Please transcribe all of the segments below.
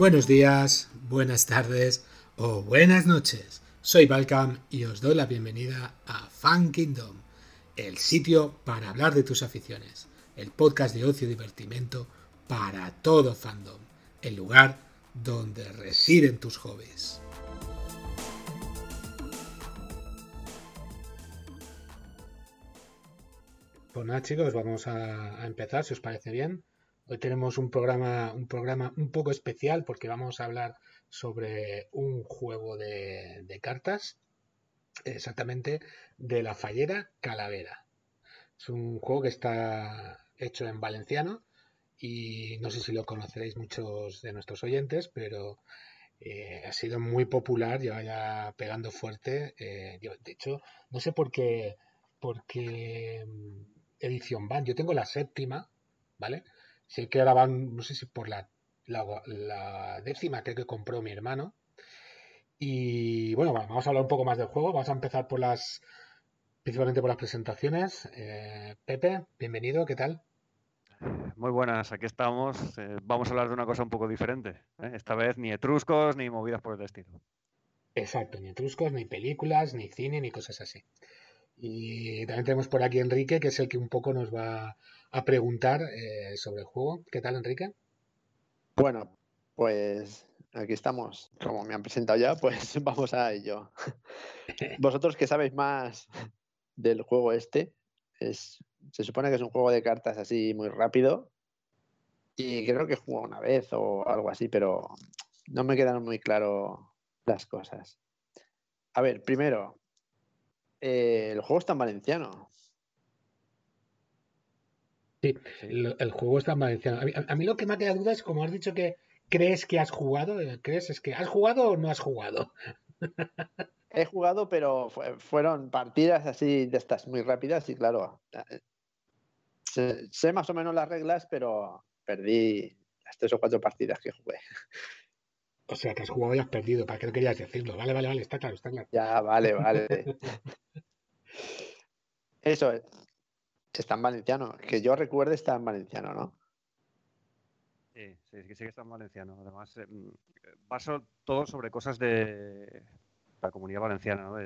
Buenos días, buenas tardes o buenas noches. Soy Balcam y os doy la bienvenida a Fan Kingdom, el sitio para hablar de tus aficiones, el podcast de ocio y divertimento para todo fandom, el lugar donde residen tus hobbies. Pues nada chicos, vamos a, empezar, si os parece bien. Hoy tenemos un programa, un programa un poco especial porque vamos a hablar sobre un juego de, cartas, exactamente de la fallera Calavera. Es un juego que está hecho en valenciano y no sé si lo conoceréis muchos de nuestros oyentes, pero eh, ha sido muy popular, lleva ya pegando fuerte. Eh, de hecho, no sé por qué, por qué mm, edición van. Yo tengo la séptima, ¿vale? Sé que ahora van, no sé si por la, la, décima creo que compró mi hermano. Y bueno, vamos a hablar un poco más del juego. Vamos a empezar por las, principalmente por las presentaciones. Eh, Pepe, bienvenido, ¿qué tal? Muy buenas, aquí estamos. Eh, vamos a hablar de una cosa un poco diferente. ¿eh? Esta vez ni etruscos ni movidas por el estilo. Exacto, ni etruscos, ni películas, ni cine, ni cosas así. Y también tenemos por aquí Enrique, que es el que un poco nos va a preguntar eh, sobre el juego. ¿Qué tal, Enrique? Bueno, pues aquí estamos. Como me han presentado ya, pues vamos a ello. Vosotros que sabéis más del juego este, es, se supone que es un juego de cartas así muy rápido. Y creo que jugado una vez o algo así, pero no me quedan muy claro las cosas. A ver, primero, eh, el juego está en valenciano. Sí, el, juego está en valenciano. A mí, lo que me ha quedado duda es, como has dicho que crees que has jugado, eh, ¿crees es que has jugado o no has jugado? He jugado, pero fueron partidas así de estas muy rápidas y claro, eh, sé, más o menos las reglas, pero perdí las tres o cuatro partidas que jugué. O sea, que has jugado y has perdido, ¿para qué no querías decirlo? Vale, vale, vale, está claro, está claro. Ya, vale, vale. Eso, está en valenciano. Que yo recuerde está en valenciano, ¿no? Sí, sí, sí que está en valenciano. Además, eh, paso todo sobre cosas de la comunidad valenciana, ¿no?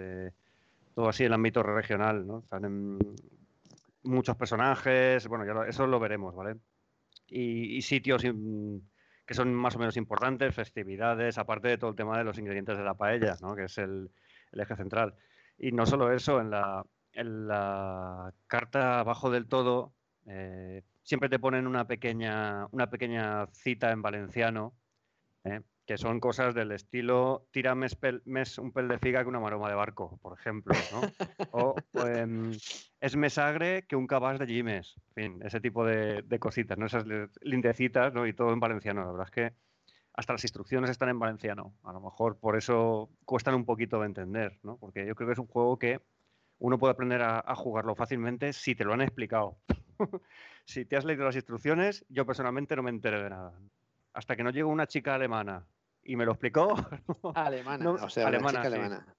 todo así en el ámbito regional, ¿no? Están muchos personajes, bueno, ya eso lo veremos, ¿vale? Y, sitios que son más o menos importantes, festividades, aparte de todo el tema de los ingredientes de la paella, ¿no? Que es el eje central. Y no solo eso, en la, carta abajo del todo eh, siempre te ponen una pequeña, una pequeña cita en valenciano, eh, que son cosas del estilo tírame un pel de figa que una maroma de barco, por ejemplo. O em, es mesagre que un cabas de Gimes. En fin, ese tipo de, cositas, ¿no? esas lindecitas ¿no? y todo en valenciano. La verdad es que hasta las instrucciones están en valenciano. A lo mejor por eso cuestan un poquito de entender, ¿no? porque yo creo que es un juego que uno puede aprender a, jugarlo fácilmente si te lo han explicado. si te has leído las instrucciones, yo personalmente no me enteré de nada. Hasta que no llegó una chica alemana y me lo explicó. alemana, o sea, alemana, chica alemana.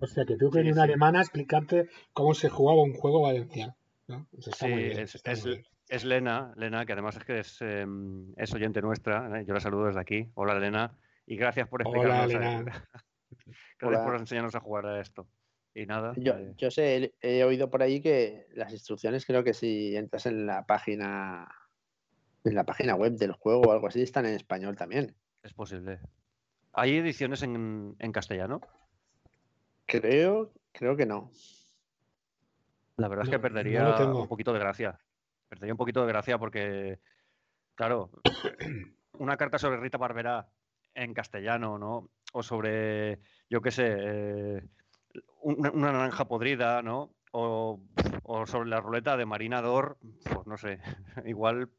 O sea, que tú que una alemana a explicarte cómo se jugaba un juego valenciano. sí, es, Lena, Lena, que además es que es, em, oyente nuestra. ¿eh? Yo la saludo desde aquí. Hola, Lena. Y gracias por explicarnos. Hola, gracias por enseñarnos a jugar a esto. Y nada. Yo, eh. yo sé, he oído por ahí que las instrucciones, creo que si entras en la página, en la página web del juego o algo así, están en español también. Es posible. ¿Hay ediciones en, castellano? Creo, creo que no. La verdad es que perdería un poquito de gracia. Perdería un poquito de gracia porque, claro, una carta sobre Rita Barberá en castellano, ¿no? O sobre, yo qué sé, eh, una, naranja podrida, ¿no? O, sobre la ruleta de Marinador, pues no sé, igual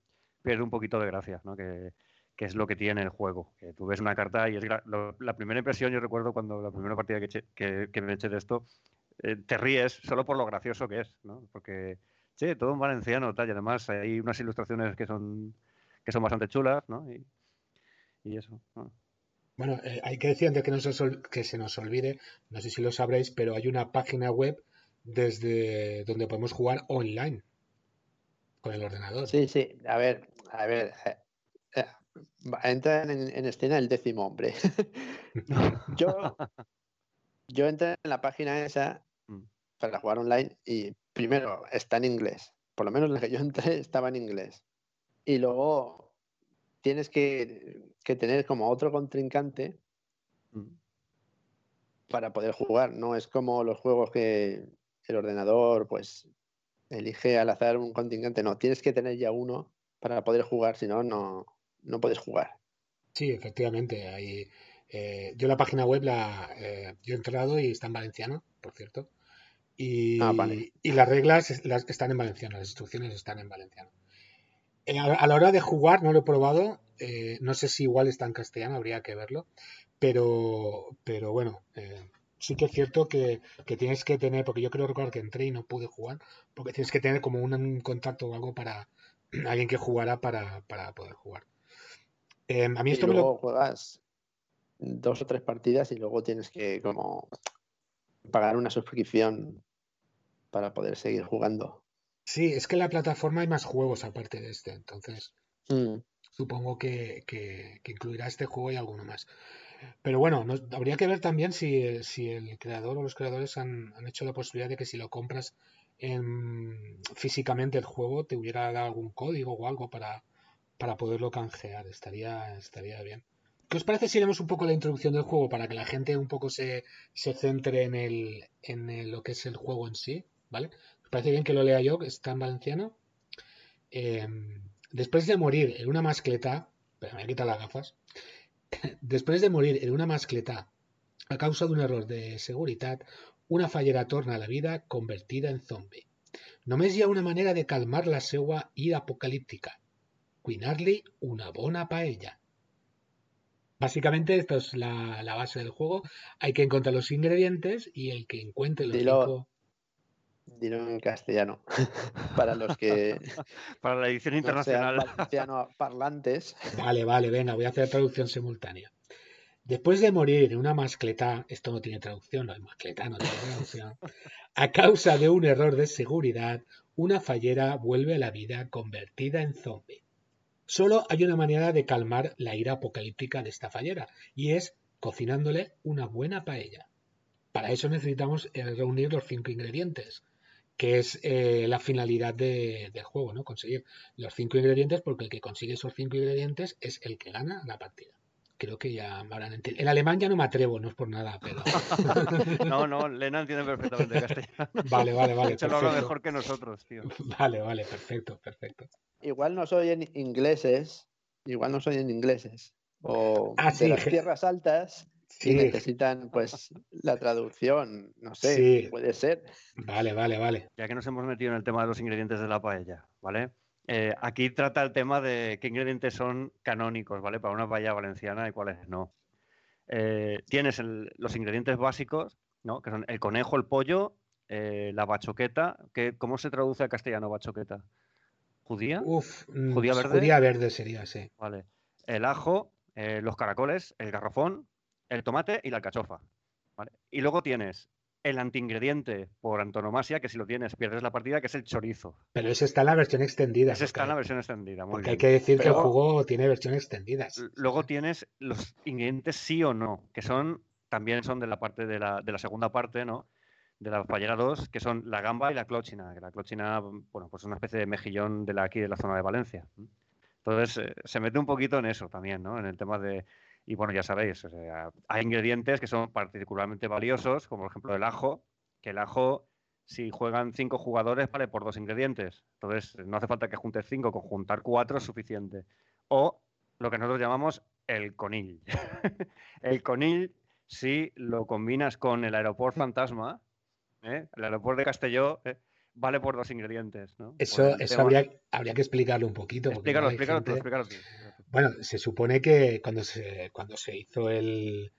pierde un poquito de gracia, ¿no? Que, es lo que tiene el juego. Que tú ves una carta y es la primera impresión, yo recuerdo cuando la primera partida que, que, me eché de esto, eh, te ríes solo por lo gracioso que es, ¿no? Porque, che, todo en valenciano, tal, y además hay unas ilustraciones que son, que son bastante chulas, ¿no? Y, y eso. ¿no? Bueno, eh, hay que decir antes que, no se, que se nos olvide, no sé si lo sabréis, pero hay una página web desde donde podemos jugar online con el ordenador. Sí, sí, a ver, a ver, eh, eh, entra en, escena el décimo hombre. yo, yo entré en la página esa mm. para jugar online y primero está en inglés. Por lo menos la que yo entré estaba en inglés. Y luego tienes que, tener como otro contrincante mm. para poder jugar. No es como los juegos que el ordenador pues elige al azar un contrincante. No, tienes que tener ya uno para poder jugar, si no, no, no puedes jugar. Sí, efectivamente. Hay, eh, yo la página web la eh, yo he entrado y está en valenciano, por cierto. Y, ah, y las reglas las, están en valenciano, las instrucciones están en valenciano. Eh, a, la hora de jugar, no lo he probado, no sé si igual está en castellano, habría que verlo, pero, pero bueno, sí que es cierto que, tienes que tener, porque yo creo recordar que entré y no pude jugar, porque tienes que tener como un contacto o algo para, alguien que jugara para, poder jugar. Em, a mí esto me lo... juegas dos o tres partidas y luego tienes que como pagar una suscripción para poder seguir jugando. Sí, es que en la plataforma hay más juegos aparte de este, entonces mm. supongo que, incluirá este juego y alguno más. Pero bueno, habría que ver también si, el creador o los creadores han, han, hecho la posibilidad de que si lo compras físicamente el juego te hubiera dado algún código o algo para, para poderlo canjear. Estaría, estaría bien. ¿Qué os parece si leemos un poco la introducción del juego para que la gente un poco se, se centre en, el, en lo que es el juego en sí? ¿Vale? ¿Os parece bien que lo lea yo, está en valenciano? Em, después de morir en una mascleta, pero me quita las gafas. Después de morir en una mascleta a causa de un error de seguridad, una fallera torna a la vida convertida en zombie. Només hi ha una manera de calmar la seua ira apocalíptica. Cuinar-li una bona paella. Básicamente, esto es la, la, base del juego. Hay que encontrar los ingredientes y el que encuentre los dilo, cinco... dilo en castellano. Para los que. Para la edición internacional. No parlantes. Vale, vale, venga, voy a hacer traducción simultánea. Después de morir en una mascleta, esto no tiene traducción, no hay mascleta, no tiene traducción, a causa de un error de seguridad, una fallera vuelve a la vida convertida en zombie. Solo hay una manera de calmar la ira apocalíptica de esta fallera, y es cocinándole una buena paella. Para eso necesitamos reunir los cinco ingredientes, que es eh, la finalidad del juego, ¿no? Conseguir los cinco ingredientes, porque el que consigue esos cinco ingredientes es el que gana la partida creo que ya me habrán entendido. En alemán ya no me atrevo, no es por nada, pero. no, no, Lena entiende perfectamente castellano. Vale, vale, vale. Se lo habla mejor que nosotros, tío. Vale, vale, perfecto, perfecto. Igual no soy en ingleses, igual no soy en ingleses. O ah, de las tierras altas. Sí. necesitan pues la traducción, no sé, puede ser. Vale, vale, vale. Ya que nos hemos metido en el tema de los ingredientes de la paella, ¿vale? Eh, aquí trata el tema de qué ingredientes son canónicos, ¿vale? Para una paella valenciana y cuáles no. Eh, tienes los ingredientes básicos, ¿no? Que son el conejo, el pollo, eh, la bachoqueta. Que, ¿Cómo se traduce al castellano bachoqueta? ¿Judía? Uf, mm, ¿Judía verde? Judía verde sería, sí. Vale. El ajo, los caracoles, el garrafón, el tomate y la alcachofa. ¿vale? Y luego tienes el antiingrediente por antonomasia, que si lo tienes pierdes la partida, que es el chorizo. Pero ese está en la versión extendida. Ese está en la versión extendida, muy Porque hay que decir que el juego tiene versión extendida. Luego tienes los ingredientes sí o no, que son también son de la parte de la, de la segunda parte, ¿no? De la fallera 2, que son la gamba y la clochina. Que la clochina, bueno, pues es una especie de mejillón de la, aquí de la zona de Valencia. Entonces, eh, se mete un poquito en eso también, ¿no? En el tema de, y bueno, ya sabéis, hay ingredientes que son particularmente valiosos, como por ejemplo el ajo, que el ajo, si juegan cinco jugadores, vale por dos ingredientes. Entonces, no hace falta que juntes cinco, con juntar cuatro es suficiente. O lo que nosotros llamamos el conil. el conil, si lo combinas con el aeropuerto fantasma, ¿eh? el aeropuerto de Castelló, ¿eh? vale por dos ingredientes. ¿no? Eso, eso habría, habría, que explicarlo un poquito. Explícalo, explícalo, explícalo, Bueno, se supone que cuando se, cuando se hizo el,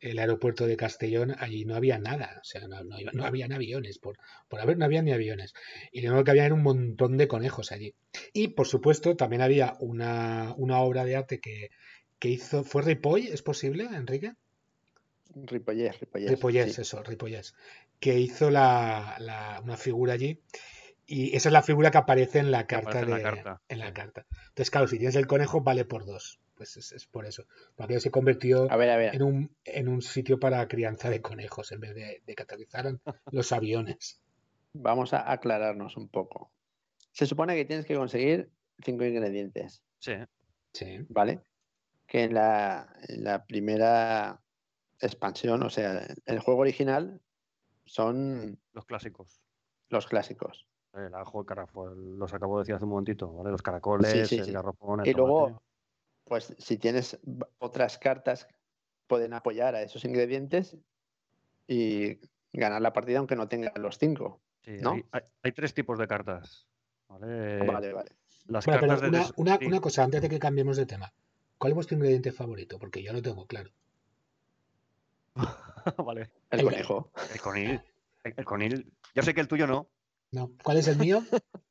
el aeropuerto de Castellón, allí no había nada, o sea, no, no, no habían aviones, por, por haber no había ni aviones. Y lo único que había era un montón de conejos allí. Y por supuesto, también había una, una obra de arte que, que hizo, ¿fue Ripoll? ¿Es posible, Enrique? Ripollés, Ripollés. Ripollés, eso, Ripollés. Que hizo la, una figura allí. Y esa es la figura que aparece en la carta. En, la carta. Entonces, claro, si tienes el conejo, vale por dos. Pues es, por eso. Porque se convirtió a ver, a ver. En, un, en un sitio para crianza de conejos en vez de, de que aterrizaran los aviones. Vamos a aclararnos un poco. Se supone que tienes que conseguir cinco ingredientes. Sí. Sí. ¿Vale? Que en la, en la primera expansión, o sea, el juego original son Los clásicos. los clásicos. El ajo, el carafo, los acabo de decir hace un momentito, ¿vale? Los caracoles, sí, el sí. garrafón, el Y tomate. luego, pues si tienes otras cartas, pueden apoyar a esos ingredientes y ganar la partida aunque no tengan los cinco. Sí, ¿no? hay, hay- hay tres tipos de cartas. ¿vale? Vale, vale. Las Bueno, cartas de una, des- una, sí. una cosa antes de que cambiemos de tema. ¿Cuál es vuestro ingrediente favorito? Porque yo lo tengo claro. vale. El El- conejo. El conil. El, el conil. Yo sé que el tuyo no. No. ¿Cuál es el mío?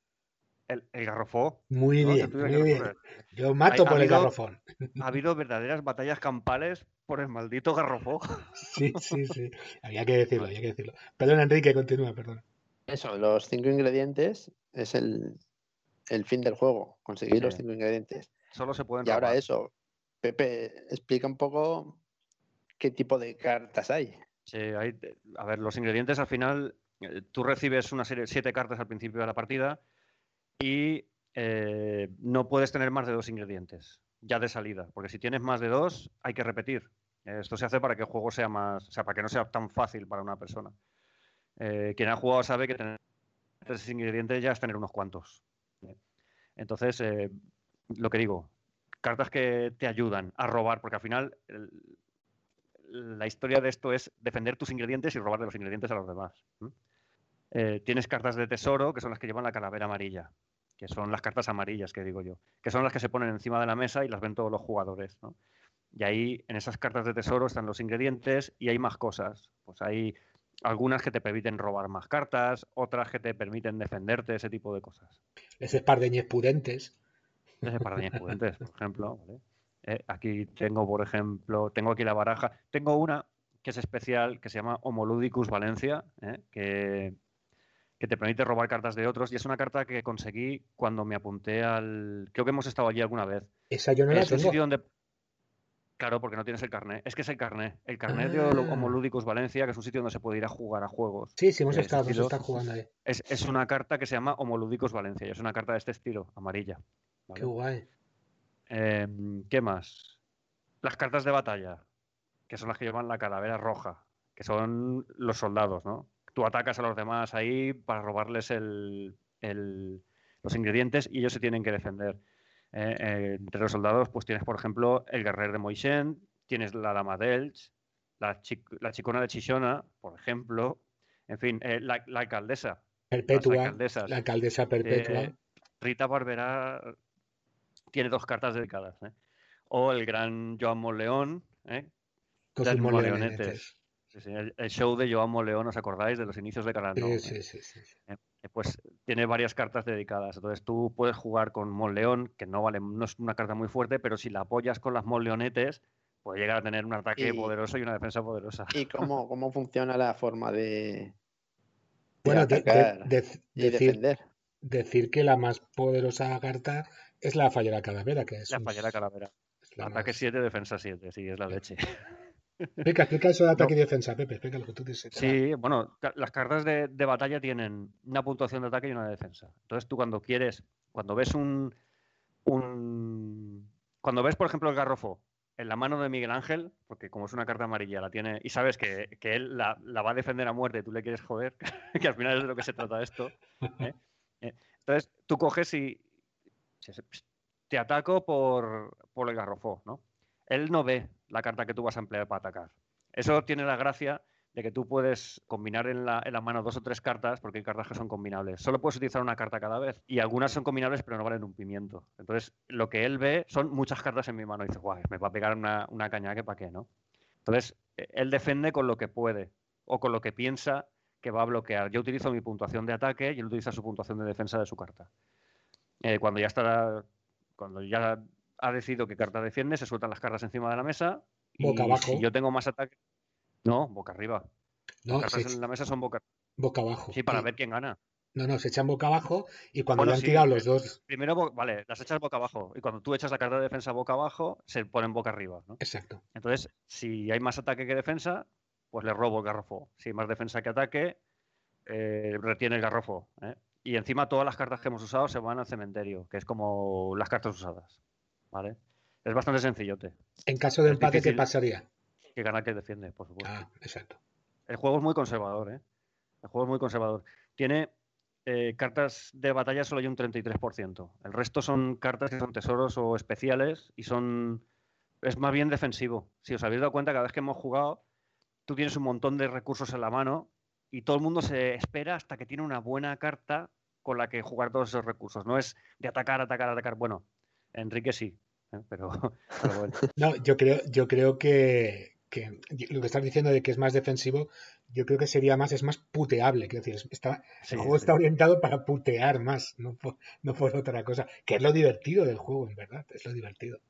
El, el garrofó. Muy bien, muy bien. Yo mato Ha- ha por el habido- garrofón. Ha habido verdaderas batallas campales por el maldito garrofó. Sí, sí, sí. Había que decirlo, había que decirlo. Perdón, Enrique, continúa, perdón. Eso, los cinco ingredientes es el, el fin del juego, conseguir los cinco ingredientes. Solo se pueden Y ahora eso, Pepe, explica un poco qué tipo de cartas hay. Sí, hay- a ver, los ingredientes al final, eh, tú recibes una serie siete cartas al principio de la partida y eh, no puedes tener más de dos ingredientes ya de salida, porque si tienes más de dos hay que repetir. Esto se hace para que el juego sea más, o sea, para que no sea tan fácil para una persona. Eh, quien ha jugado sabe que tener tres ingredientes ya es tener unos cuantos. Entonces, lo que digo, cartas que te ayudan a robar, porque al final el- la historia de esto es defender tus ingredientes y robarle los ingredientes a los demás. Eh, tienes cartas de tesoro, que son las que llevan la calavera amarilla, que son las cartas amarillas, que digo yo, que son las que se ponen encima de la mesa y las ven todos los jugadores. ¿no? Y ahí, en esas cartas de tesoro, están los ingredientes y hay más cosas. Pues hay algunas que te permiten robar más cartas, otras que te permiten defenderte, ese tipo de cosas. Ese par de ñes pudentes. Ese par de pudentes, por ejemplo. ¿vale? Eh, aquí tengo, por ejemplo, tengo aquí la baraja. Tengo una que es especial, que se llama Homoludicus Valencia, ¿eh? que, que te permite robar cartas de otros. Y es una carta que conseguí cuando me apunté al... Creo que hemos estado allí alguna vez. Esa yo no la es un tengo. sitio donde... Claro, porque no tienes el carnet. Es que es el carnet. El carnet de Ah. Homoludicus Valencia, que es un sitio donde se puede ir a jugar a juegos. Sí, sí, hemos este estado, estilo. estado jugando ahí. Es, es una carta que se llama Homoludicus Valencia. Y es una carta de este estilo, amarilla. ¿vale? Qué guay. Em, ¿Qué más? Las cartas de batalla, que son las que llevan la calavera roja, que son los soldados, ¿no? Tú atacas a los demás ahí para robarles el- el- los ingredientes y ellos se tienen que defender. Eh, eh, entre los soldados, pues tienes, por ejemplo, el guerrero de Moishen, tienes la dama de Elch, la, chi- la chicona de Chishona, por ejemplo, en fin, eh, la, la alcaldesa, Perpetua. La alcaldesa perpetua. Rita Barberá tiene dos cartas dedicadas. ¿eh? O el gran Joan Monleón, ¿eh? con de sus los marionetes. marionetes. Sí, sí, el, el show de Joan Monleón, ¿os acordáis? De los inicios de Canal Sí, sí, ¿eh? sí, sí, sí. Eh, Pues tiene varias cartas dedicadas. Entonces tú puedes jugar con Monleón, que no vale, no es una carta muy fuerte, pero si la apoyas con las Monleonetes, puede llegar a tener un ataque Y- poderoso y una defensa poderosa. ¿Y cómo, cómo funciona la forma de, de Bueno, de- de- atacar de- y decir, defender? decir que la más poderosa carta es la fallera calavera, que es La un- fallera calavera. la Ataque más- 7, defensa 7, sí, es la leche. Explica, explica eso de ataque No. y defensa, Pepe, explica lo que tú dices. Sí, bueno, las cartas de, de batalla tienen una puntuación de ataque y una de defensa. Entonces tú cuando quieres, cuando ves un, un- cuando ves, por ejemplo, el garrofo en la mano de Miguel Ángel, porque como es una carta amarilla, la tiene, y sabes que, que él la, la va a defender a muerte tú le quieres joder, que al final es de lo que se trata esto. ¿eh? Eh, Entonces tú coges y te ataco por, por el garrofo, ¿no? Él no ve la carta que tú vas a emplear para atacar. Eso tiene la gracia de que tú puedes combinar en la, en la mano dos o tres cartas, porque hay cartas que son combinables. Solo puedes utilizar una carta cada vez. Y algunas son combinables, pero no valen un pimiento. Entonces, lo que él ve son muchas cartas en mi mano. Y dice, guay, me va a pegar una, una caña que para qué, ¿no? Entonces, eh, él defiende con lo que puede o con lo que piensa que va a bloquear. Yo utilizo mi puntuación de ataque y él utiliza su puntuación de defensa de su carta. Eh, cuando ya está, cuando ya ha decidido qué carta defiende, se sueltan las cartas encima de la mesa. Boca y abajo. Si yo tengo más ataque. No, boca arriba. No, Las cartas en la mesa son boca boca abajo. Sí, para ver quién gana. No, no, se echan boca abajo y cuando ya han tirado los dos. Primero, vale, las echas boca abajo y cuando tú echas la carta de defensa boca abajo, se ponen boca arriba. ¿no? Exacto. Entonces, si hay más ataque que defensa, pues le robo el garrofo. Si hay más defensa que ataque, eh, retiene el garrofo. ¿eh? Y encima todas las cartas que hemos usado se van al cementerio, que es como las cartas usadas. ¿Vale? Es bastante sencillote. En caso de empate, ¿qué pasaría? Que gana que defiende, por supuesto. Ah, exacto. El juego es muy conservador, ¿eh? El juego es muy conservador. Tiene eh, cartas de batalla solo hay un 33%. El resto son cartas que son tesoros o especiales y son. Es más bien defensivo. Si os habéis dado cuenta, cada vez que hemos jugado, tú tienes un montón de recursos en la mano y todo el mundo se espera hasta que tiene una buena carta con la que jugar todos esos recursos. No es de atacar, atacar, atacar. Bueno, Enrique sí, ¿eh? pero, bueno. No, yo creo, yo creo que, que lo que estás diciendo de que es más defensivo, yo creo que sería más, es más puteable. Quiero decir, está, el juego está orientado para putear más, no por, no por otra cosa, que es lo divertido del juego, en verdad, es lo divertido.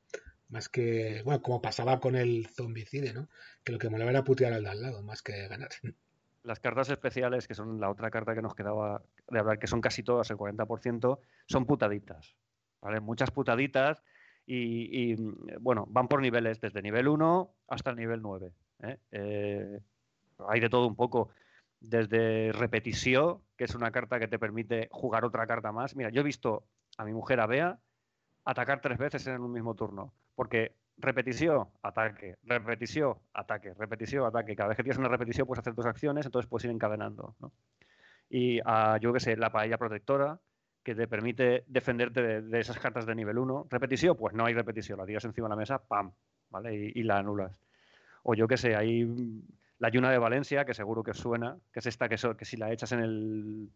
Más que, bueno, como pasaba con el zombicide, ¿no? Que lo que molaba era putear al de al lado, más que ganar. Las cartas especiales, que son la otra carta que nos quedaba de hablar, que son casi todas, el 40%, son putaditas. ¿Vale? Muchas putaditas y, bueno, van por niveles, desde nivel 1 hasta el nivel 9. ¿eh? Eh, hay de todo un poco, desde repetición, que es una carta que te permite jugar otra carta más. Mira, yo he visto a mi mujer, a Bea, atacar tres veces en un mismo turno, porque repetición, ataque, repetición, ataque, repetición, ataque. Cada vez que tienes una repetición puedes hacer dos acciones, entonces puedes ir encadenando. Y a, yo qué sé, la paella protectora, que te permite defenderte de, esas cartas de nivel 1. Repetición, pues no hay repetición, la tiras encima de la mesa, ¡pam! ¿Vale? Y, la anulas. O yo qué sé, hay la Yuna de Valencia, que seguro que suena, que es esta que, que si la echas en el.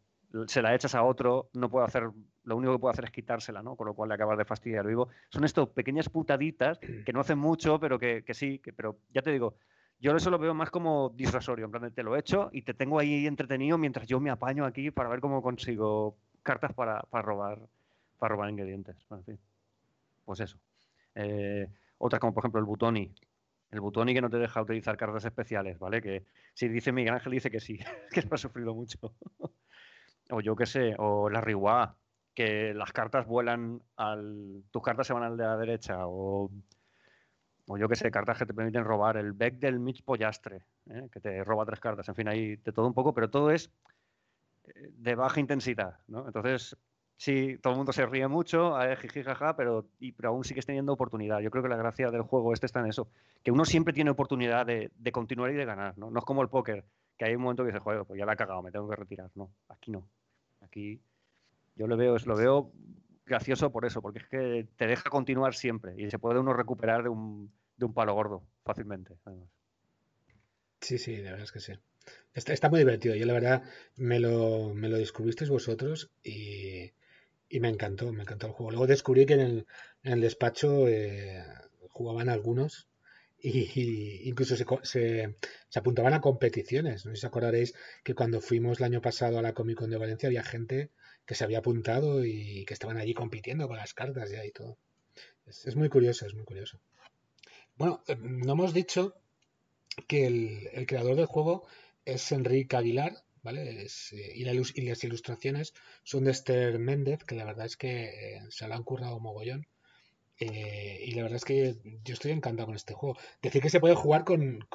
Se la echas a otro, no puede hacer. Lo único que puede hacer es quitársela, ¿no? Con lo cual le acabas de fastidiar vivo. Son estas pequeñas putaditas que no hacen mucho, pero que, sí, que, pero ya te digo, yo eso lo veo más como disuasorio, en plan, te lo he hecho y te tengo ahí entretenido mientras yo me apaño aquí para ver cómo consigo cartas para, robar para robar ingredientes. Pues eso. Eh, otras como por ejemplo el Butoni. El Butoni que no te deja utilizar cartas especiales, ¿vale? Que si dice Miguel Ángel dice que sí, que ha sufrido mucho. O yo qué sé, o la Riwa, que las cartas vuelan al. tus cartas se van al de la derecha, o. O yo qué sé, cartas que te permiten robar. El Beck del Mitch Pollastre, ¿eh? que te roba tres cartas. En fin, hay de todo un poco, pero todo es de baja intensidad, ¿no? Entonces, sí, todo el mundo se ríe mucho, jiji, jaja, pero, y, pero aún sigues teniendo oportunidad. Yo creo que la gracia del juego este está en eso, que uno siempre tiene oportunidad de, continuar y de ganar, ¿no? No es como el póker, que hay un momento que dice, joder, pues ya la he cagado, me tengo que retirar. No, aquí no. Aquí yo lo veo, lo veo gracioso por eso, porque es que te deja continuar siempre y se puede uno recuperar de un, de un palo gordo fácilmente. Sí, sí, la verdad es que sí. Está, muy divertido. Yo la verdad me lo, me lo descubristeis vosotros y, me encantó, me encantó el juego. Luego descubrí que en el, en el despacho eh, jugaban algunos y, incluso se, apuntaban a competiciones. No sé si acordaréis que cuando fuimos el año pasado a la Comic Con de Valencia había gente que se había apuntado y que estaban allí compitiendo con las cartas ya y todo. Es, muy curioso, es muy curioso. Bueno, eh, no hemos dicho que el, creador del juego es Enrique Aguilar, ¿vale? Eh, y, las ilustraciones son de Esther Méndez, que la verdad es que eh, se lo han currado mogollón. Y la verdad es que yo estoy encantado con este juego. Decir que se puede jugar con,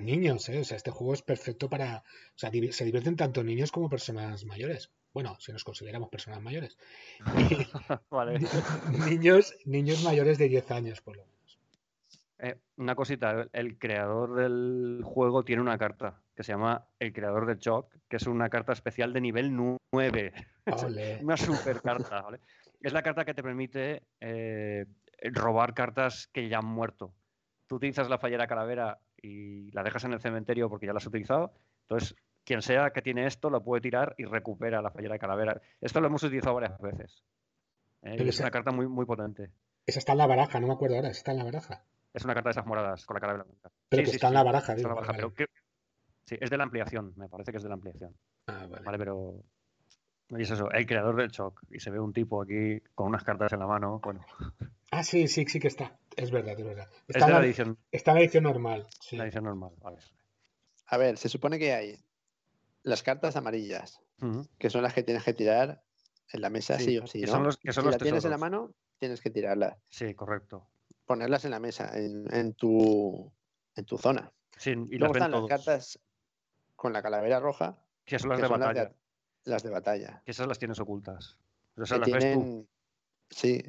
niños, ¿eh? O sea, este juego es perfecto para... O sea, se divierten tanto niños como personas mayores. Bueno, si nos consideramos personas mayores. niños, niños mayores de 10 años, por lo menos. Eh, una cosita, el creador del juego tiene una carta que se llama El creador de Shock, que es una carta especial de nivel 9. una super carta, Es la carta que te permite eh, robar cartas que ya han muerto. Tú utilizas la fallera calavera y la dejas en el cementerio porque ya la has utilizado. Entonces, quien sea que tiene esto lo puede tirar y recupera la fallera calavera. Esto lo hemos utilizado varias veces. ¿eh? es una carta muy, muy potente. Esa está en la baraja, no me acuerdo ahora, está en la baraja. Es una carta de esas moradas con la cara blanca. Pero que está en la baraja, Sí, es de la ampliación, me parece que es de la ampliación. Ah, vale. vale. pero. Y es eso, el creador del shock. Y se ve un tipo aquí con unas cartas en la mano. Bueno. Ah, sí, sí, sí que está. Es verdad, es verdad. Está, en, la edición... está en la edición normal. La edición normal, vale. A ver, se supone que hay las cartas amarillas, que son las que tienes que tirar en la mesa sí, o sí. ¿no? si las tienes en la mano, tienes que tirarlas. Sí, correcto. Ponerlas en la mesa, en, tu, en tu zona. Sí, y Luego están las cartas con la calavera roja. Que son las de batalla. Las de, batalla. Que esas las tienes ocultas. Sí,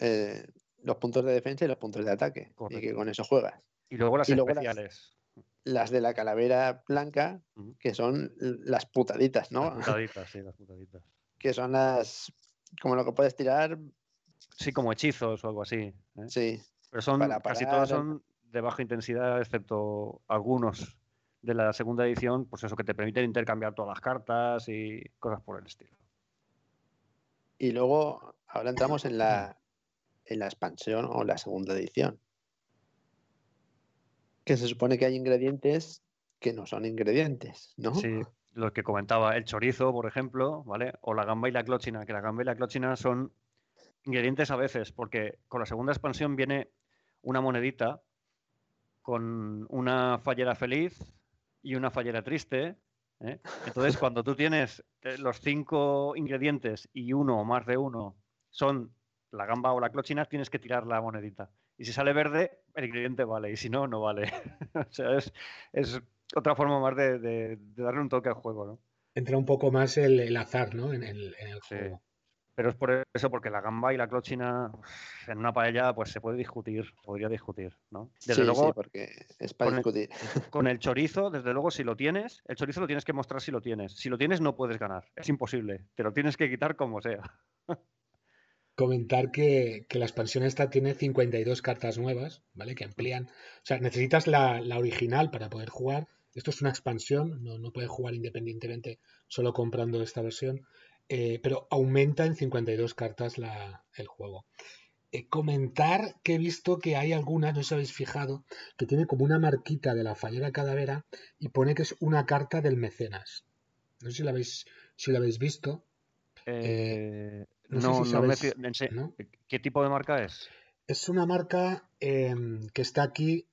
eh, los puntos de defensa y los puntos de ataque. Y que con eso juegas. Y luego las especiales. las, de la calavera blanca, que son las putaditas, ¿no? Las putaditas, sí, las putaditas. que son las. como lo que puedes tirar. Sí, como hechizos o algo así. ¿eh? Sí. Pero son casi todas son de baja intensidad, excepto algunos de la segunda edición, pues eso que te permiten intercambiar todas las cartas y cosas por el estilo. Y luego, ahora entramos en la, en la expansión o la segunda edición. Que se supone que hay ingredientes que no son ingredientes, ¿no? Sí, lo que comentaba, el chorizo, por ejemplo, ¿vale? O la gamba y la clochina, que la gamba y la clochina son ingredientes a veces, porque con la segunda expansión viene una monedita con una fallera feliz y una fallera triste. ¿eh? Entonces, cuando tú tienes eh, los cinco ingredientes y uno o más de uno son la gamba o la clochina, tienes que tirar la monedita. Y si sale verde, el ingrediente vale, y si no, no vale. o sea, es, otra forma más de, darle un toque al juego, ¿no? Entra un poco más el, azar, ¿no? En el, juego. Pero es por eso, porque la gamba y la clochina en una paella pues se puede discutir, podría discutir, ¿no? Desde luego, sí, porque es para discutir. con el chorizo, desde luego, si lo tienes, el chorizo lo tienes que mostrar si lo tienes. Si lo tienes, no puedes ganar. Es imposible. Te lo tienes que quitar como sea. Comentar que, la expansión esta tiene 52 cartas nuevas, ¿vale? Que amplían. O sea, necesitas la, original para poder jugar. Esto es una expansión, no, no puedes jugar independientemente solo comprando esta versión. Eh, pero aumenta en 52 cartas el juego. Eh, comentar que he visto que hay algunas, no os habéis fijado, que tiene como una marquita de la fallera cadavera y pone que es una carta del mecenas. No sé si la habéis, si la habéis visto. Eh, no, sé si me... ¿Qué tipo de marca es? Es una marca em, que está aquí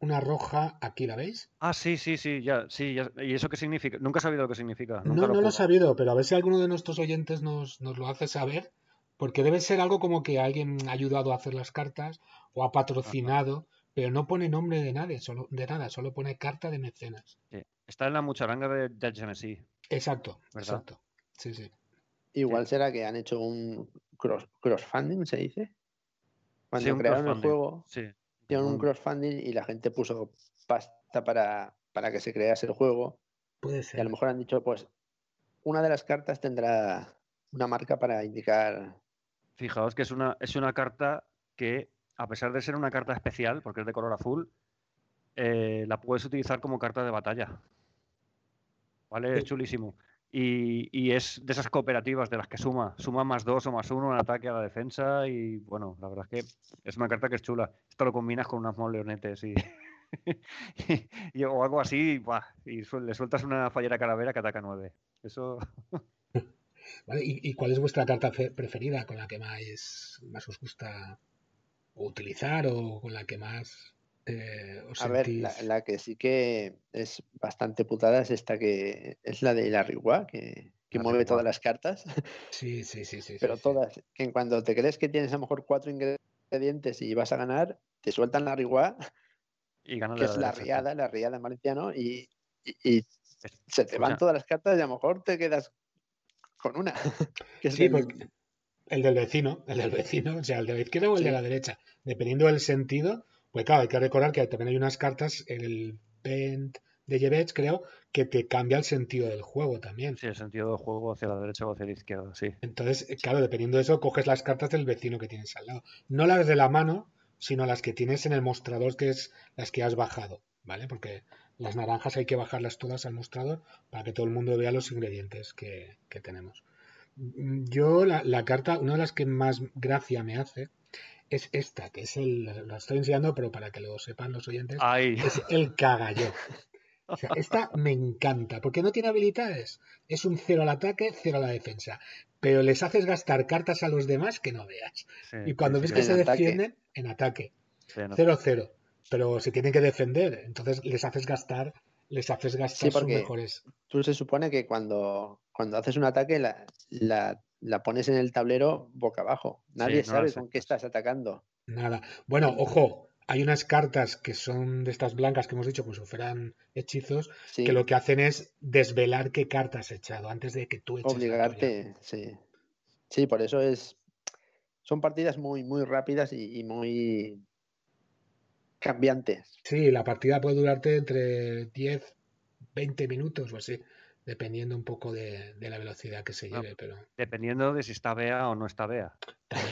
una roja, aquí la veis. Ah, sí, sí, sí, ya, sí, ¿Y eso qué significa? Nunca he sabido lo que significa. no, no lo he sabido, pero a ver si alguno de nuestros oyentes nos, lo hace saber, porque debe ser algo como que alguien ha ayudado a hacer las cartas o ha patrocinado, pero no pone nombre de nadie, solo, de nada, solo pone carta de mecenas. Está en la mucharanga de, de Genesee. Exacto, exacto. Sí, sí. Igual será que han hecho un cross, crossfunding, se dice. Cuando crearon el juego. Sí hicieron un crowdfunding y la gente puso pasta para, para que se crease el juego. Puede ser. Y a lo mejor han dicho, pues, una de las cartas tendrá una marca para indicar. Fijaos que es una, es una carta que, a pesar de ser una carta especial, porque es de color azul, eh, la puedes utilizar como carta de batalla. ¿Vale? Es chulísimo. Y, es de esas cooperativas de las que suma, suma más dos o más uno en ataque a la defensa y bueno, la verdad es que es una carta que es chula. Esto lo combinas con unas moleonetes y, y, o algo así y le sueltas una fallera calavera que ataca nueve. Eso... ¿Y, cuál es vuestra carta preferida con la que más, más os gusta utilizar o con la que más eh, a ver, la, que sí que es bastante putada es esta que es la de la que, que mueve todas las cartas. Sí, sí, sí, sí. Pero todas, que en cuando te crees que tienes a lo mejor cuatro ingredientes y vas a ganar, te sueltan la Rigua, y ganas que es la riada, la riada en valenciano, y, y, se te van todas las cartas y a lo mejor te quedas con una. que sí, el... el del vecino, el del vecino, o sea, el de la izquierda o el de la derecha, dependiendo del sentido pues claro, hay que recordar que también hay unas cartas en el Bend de Jebech, creo, que te cambia el sentido del juego también. Sí, el sentido del juego hacia la derecha o hacia la izquierda, sí. Entonces, claro, dependiendo de eso, coges las cartas del vecino que tienes al lado. No las de la mano, sino las que tienes en el mostrador, que es las que has bajado, ¿vale? Porque las naranjas hay que bajarlas todas al mostrador para que todo el mundo vea los ingredientes que, tenemos. Yo, la, la, carta, una de las que más gracia me hace, es esta, que es el, lo estoy enseñando, pero para que lo sepan los oyentes, es el cagalló. O sea, esta me encanta, porque no tiene habilidades. Es un cero al ataque, cero a la defensa. Pero les haces gastar cartas a los demás que no veas. y cuando ves que se defienden, en ataque. 0-0. Pero se tienen que defender, entonces les haces gastar les haces gastar sus mejores. Tú se supone que cuando, cuando haces un ataque la, la, pones en el tablero boca abajo. Nadie sabe con qué estás atacando. Nada. Bueno, ojo, hay unas cartas que son de estas blancas que hemos dicho, como si fueran hechizos, que lo que hacen es desvelar qué carta has echado antes de que tú eches. Obligarte, sí. Sí, por eso es. Son partidas muy, muy rápidas y, muy cambiantes. Sí, la partida puede durarte entre 10, 20 minutos o así, dependiendo un poco de, la velocidad que se lleve. pero... Dependiendo de si está Bea o no está Bea.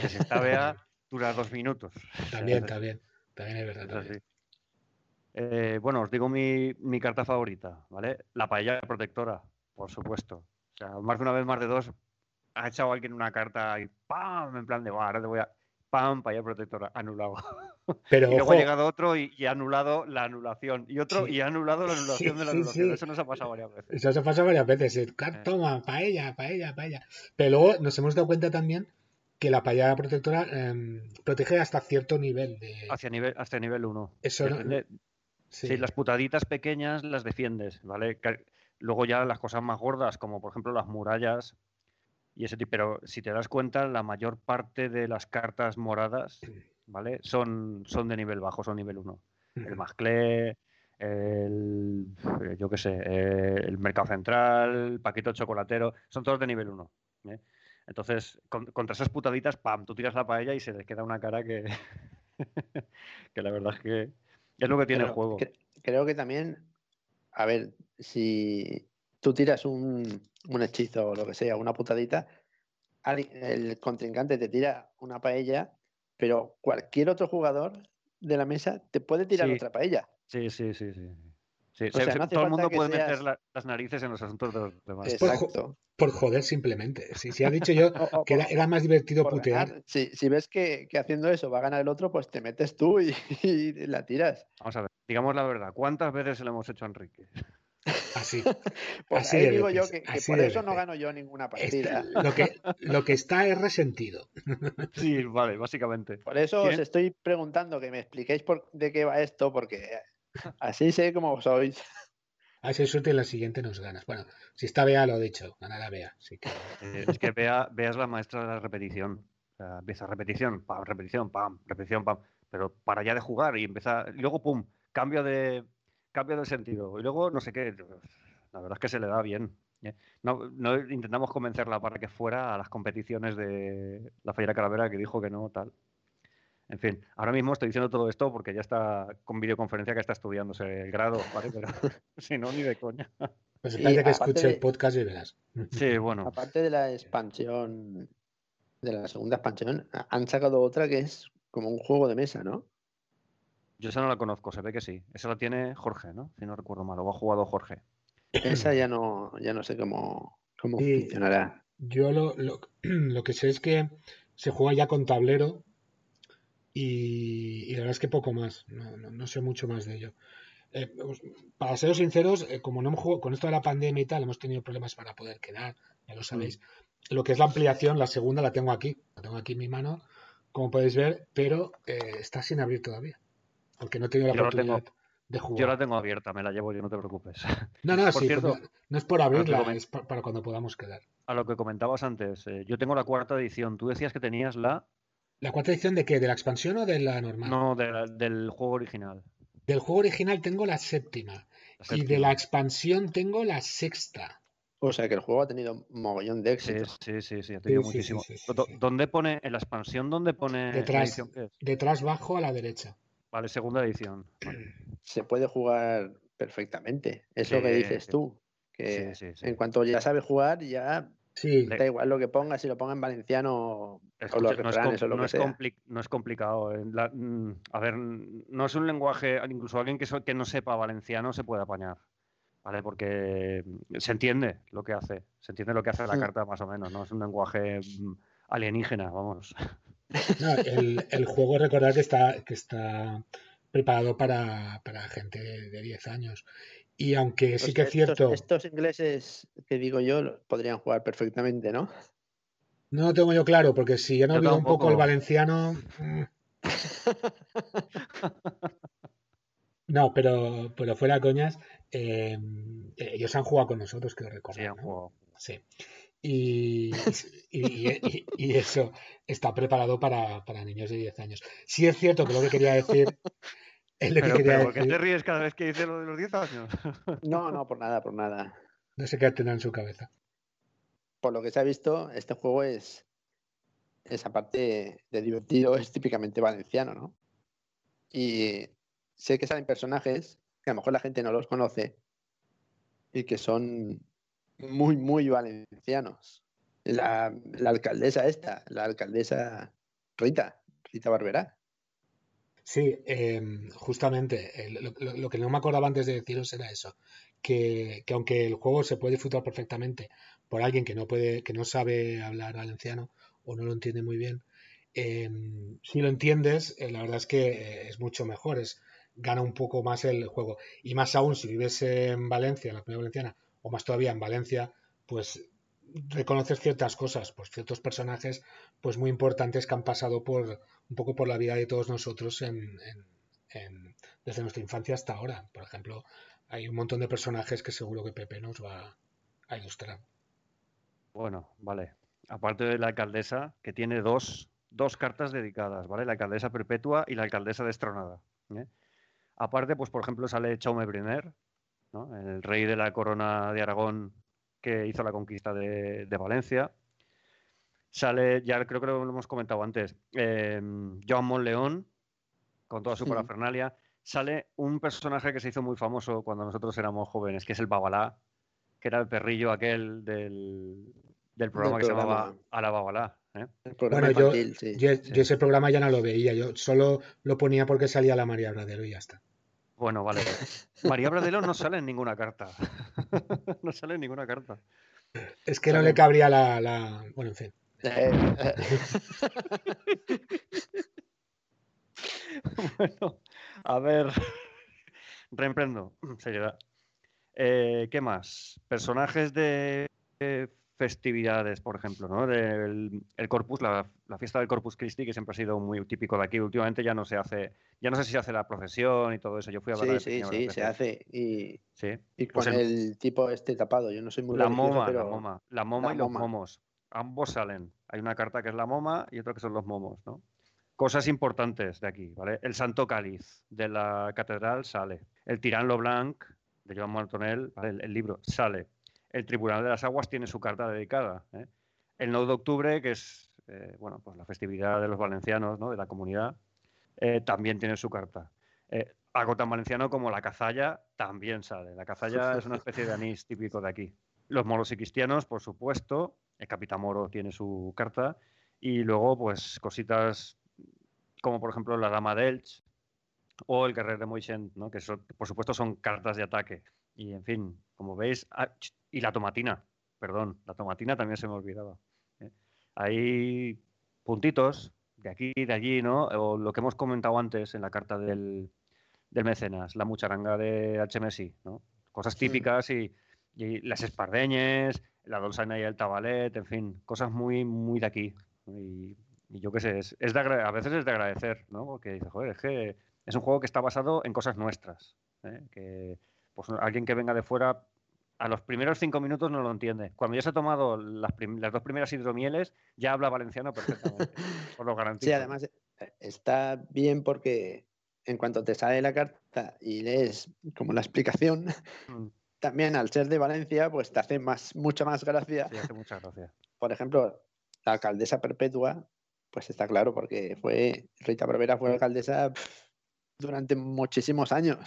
Si está Bea, dura dos minutos. También, también. También es verdad. Eh, bueno, os digo mi, carta favorita, ¿vale? La paella protectora, por supuesto. O sea, más de una vez, más de dos, ha echado alguien una carta y ¡pam! En plan de, ahora te voy a. ¡pam! Paella protectora, anulado. Pero, y luego ha llegado otro y, ha anulado la anulación. Y otro y ha anulado la anulación de la anulación. Eso nos ha pasado varias veces. Eso se ha pasado varias veces. Toma, paella, paella, paella. Pero luego nos hemos dado cuenta también que la paella protectora em, protege hasta cierto nivel de... Hacia nivel, hasta nivel 1. Eso sí. las putaditas pequeñas las defiendes, ¿vale? Luego ya las cosas más gordas, como por ejemplo las murallas y ese tipo. Pero si te das cuenta, la mayor parte de las cartas moradas, ¿vale? Son, son de nivel bajo, son nivel 1. El Masclé, el, yo qué sé, el Mercado Central, el Paquito Chocolatero, son todos de nivel 1. ¿eh? Entonces, contra esas putaditas, pam, tú tiras la paella y se les queda una cara que, que la verdad es que es lo que tiene el juego. creo que también, a ver, si tú tiras un, un hechizo o lo que sea, una putadita, el contrincante te tira una paella, pero cualquier otro jugador de la mesa te puede tirar otra paella. Sí, sí, sí, sí. todo el mundo puede meter las narices en los asuntos de los demás. Exacto por joder simplemente. Si, si ha dicho yo que era, más divertido putear. Si, si, ves que, haciendo eso va a ganar el otro, pues te metes tú y, la tiras. Vamos a ver, digamos la verdad, ¿cuántas veces se lo hemos hecho a Enrique? Así. Pues así digo yo que, por eso no gano yo ninguna partida. lo, que, lo que está es resentido. Sí, vale, básicamente. Por eso os estoy preguntando que me expliquéis por, de qué va esto, porque así sé cómo sois. A ver si suerte en la siguiente nos ganas. Bueno, si está Bea, lo he dicho, ganará Bea. que... Eh, es que Bea, es la maestra de la repetición. empieza repetición, pam, repetición, pam, repetición, pam. Pero para ya de jugar y empezar. Y luego, pum, cambio de, cambio de sentido. Y luego, no sé qué. La verdad es que se le da bien. ¿eh? No, no, intentamos convencerla para que fuera a las competiciones de la Fallera Calavera que dijo que no, tal. En fin, ahora mismo estoy diciendo todo esto porque ya está con videoconferencia que está estudiándose el grado, ¿vale? Pero si no, ni de coña. Pues espérate que escuche el podcast y verás. Sí, bueno. Aparte de la expansión, de la segunda expansión, han sacado otra que es como un juego de mesa, ¿no? Yo esa no la conozco, se ve que sí. Esa la tiene Jorge, ¿no? Si no recuerdo mal, o ha jugado Jorge. Esa ya no, ya no sé cómo, cómo funcionará. Yo lo, lo, lo que sé es que se juega ya con tablero y, la verdad es que poco más, no, sé mucho más de ello. Eh, pues, para ser sinceros, eh, como no hemos con esto de la pandemia y tal, hemos tenido problemas para poder quedar, ya lo sabéis. Mm. Lo que es la ampliación, la segunda la tengo aquí, la tengo aquí en mi mano, como podéis ver, pero eh, está sin abrir todavía, porque no he tenido la oportunidad de jugar. Yo la tengo abierta, me la llevo yo, no te preocupes. No, no, sí, no, es por abrirla, es para cuando podamos quedar. A lo que comentabas antes, yo tengo la cuarta edición, tú decías que tenías la ¿La cuarta edición de qué? ¿De la expansión o de la normal? No, del juego original. Del juego original tengo la séptima, Y de la expansión tengo la sexta. O sea que el juego ha tenido mogollón de éxito. Sí, sí, sí, ha tenido muchísimo. ¿Dónde pone, en la expansión, dónde pone detrás, Detrás bajo a la derecha. Vale, segunda edición. Se puede jugar perfectamente. Es lo que dices tú. Que en cuanto ya sabes jugar, ya Sí. Da igual lo que ponga, si lo ponga en valenciano o los refranes o lo que sea. no es complicado. Eh, mm, a ver, no es un lenguaje, incluso alguien que, que no sepa valenciano se puede apañar. ¿Vale? Porque se entiende lo que hace. Se entiende lo que hace la carta más o menos, ¿no? Es un lenguaje mm, alienígena, vamos. el, juego, recordad que está, que está preparado para, para gente de 10 años. Y aunque sí que es cierto. Estos, ingleses que digo yo podrían jugar perfectamente, ¿no? No lo tengo yo claro, porque si ya no olvido un poco el valenciano. Mm. No, pero, pero fuera coñas, eh, ellos han jugado con nosotros, que Sí, han jugado. Sí. Y, y, eso está preparado para, niños de 10 años. Sí es cierto que lo que quería decir... Es lo que quería ¿por qué te ríes cada vez que dices lo de los 10 años? No, no, por nada, por nada. No sé qué tendrá en su cabeza. Por lo que se ha visto, este juego es... Esa parte de divertido es típicamente valenciano, ¿no? Y sé que salen personajes que a lo mejor la gente no los conoce y que son muy, muy valencianos. La, alcaldesa esta, la alcaldesa Rita, Rita Barberá. Sí, em, justamente lo, que no me acordaba antes de deciros era eso, que, aunque el juego se puede disfrutar perfectamente por alguien que no puede, que no sabe hablar valenciano o no lo entiende muy bien, em, si lo entiendes, eh, la verdad es que eh, es mucho mejor, es, gana un poco más el juego. Y más aún si vives en Valencia, en la comunidad valenciana, o más todavía en Valencia, pues reconoces ciertas cosas, pues ciertos personajes pues muy importantes que han pasado por un poco por la vida de todos nosotros desde nuestra infancia hasta ahora. Por ejemplo, hay un montón de personajes que seguro que Pepe nos va a ilustrar. Bueno, vale. Aparte de la alcaldesa, que tiene dos, dos cartas dedicadas, ¿vale? La alcaldesa perpetua y la alcaldesa destronada. ¿eh? Aparte, pues por ejemplo, sale Chaume El rey de la corona de Aragón que hizo la conquista de, Valencia. Sale, ya creo que lo hemos comentado antes, eh, Joan Monleón, con toda su parafernalia. Sale un personaje que se hizo muy famoso cuando nosotros éramos jóvenes, que es el Babalá, que era el perrillo aquel del, programa que se llamaba A la Babalá. ¿eh? Bueno, yo, ese programa ya no lo veía, yo solo lo ponía porque salía la María Bradero y ya está. Bueno, vale. María Bradelo no sale en ninguna carta. no sale en ninguna carta. Es que no le cabría la, Bueno, en fin. bueno, a ver. Reemprendo. Seriedad. Eh, ¿Qué más? Personajes de festividades, por ejemplo, ¿no? Del, el Corpus, la, fiesta del Corpus Christi, que siempre ha sido muy típico de aquí. Últimamente ya no se hace, ya no sé si se hace la procesión y todo eso. Yo fui a ver. Sí, sí, sí, se hace. Y, y pues con el... tipo este tapado. Yo no soy muy La moma, la moma. La moma y los momos. Ambos salen. Hay una carta que es la moma y otra que son los momos, ¿no? Cosas importantes de aquí, ¿vale? El Santo Cáliz de la catedral sale. El Tirán Blanc de Joan Martonel, el libro, sale el Tribunal de las Aguas tiene su carta dedicada. ¿eh? El 9 de octubre, que es eh, bueno, pues la festividad de los valencianos, ¿no? de la comunidad, eh, también tiene su carta. algo tan valenciano como la cazalla también sale. La cazalla es una especie de anís típico de aquí. Los moros y cristianos, por supuesto. El capitán moro tiene su carta. Y luego, pues, cositas como, por ejemplo, la dama de Elch o el guerrero de Moixent, ¿no? que por supuesto son cartas de ataque. Y, en fin, como veis, ah, y la tomatina, perdón, la tomatina también se me olvidaba. ¿eh? Hay puntitos de aquí y de allí, ¿no? O lo que hemos comentado antes en la carta del, mecenas, la mucharanga de HMSI, ¿no? Cosas típicas y, las espardeñes, la dolzaina y el tabalet, en fin, cosas muy, muy de aquí. Y, yo qué sé, es, de a veces es de agradecer, ¿no? Porque dice, joder, es que es un juego que está basado en cosas nuestras. ¿eh? Que pues, alguien que venga de fuera a los primeros cinco minutos no lo entiende. Cuando ya se ha tomado las, dos primeras hidromieles, ya habla valenciano perfectamente. por lo garantizo. Sí, además eh, está bien porque en cuanto te sale la carta y lees como la explicación, mm. también al ser de Valencia, pues te hace más, mucha más gracia. Sí, hace mucha gracia. Por ejemplo, la alcaldesa perpetua, pues está claro, porque fue Rita Barbera fue alcaldesa durante muchísimos años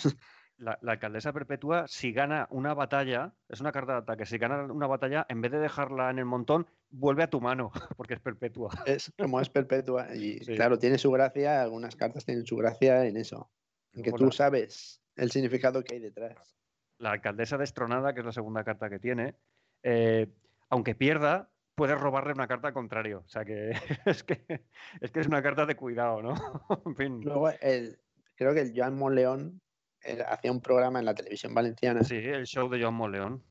la, alcaldesa perpetua, si gana una batalla, es una carta de ataque, si gana una batalla, en vez de dejarla en el montón, vuelve a tu mano, porque es perpetua. Es como es perpetua. Y claro, tiene su gracia, algunas cartas tienen su gracia en eso. En que tú sabes el significado que hay detrás. La alcaldesa destronada, que es la segunda carta que tiene, eh, aunque pierda, puedes robarle una carta al contrario. O sea que es que es, que es una carta de cuidado, ¿no? en fin. Luego, el, creo que el Joan Monleón hacía un programa en la televisión valenciana. Sí, el show de Joan Moleón.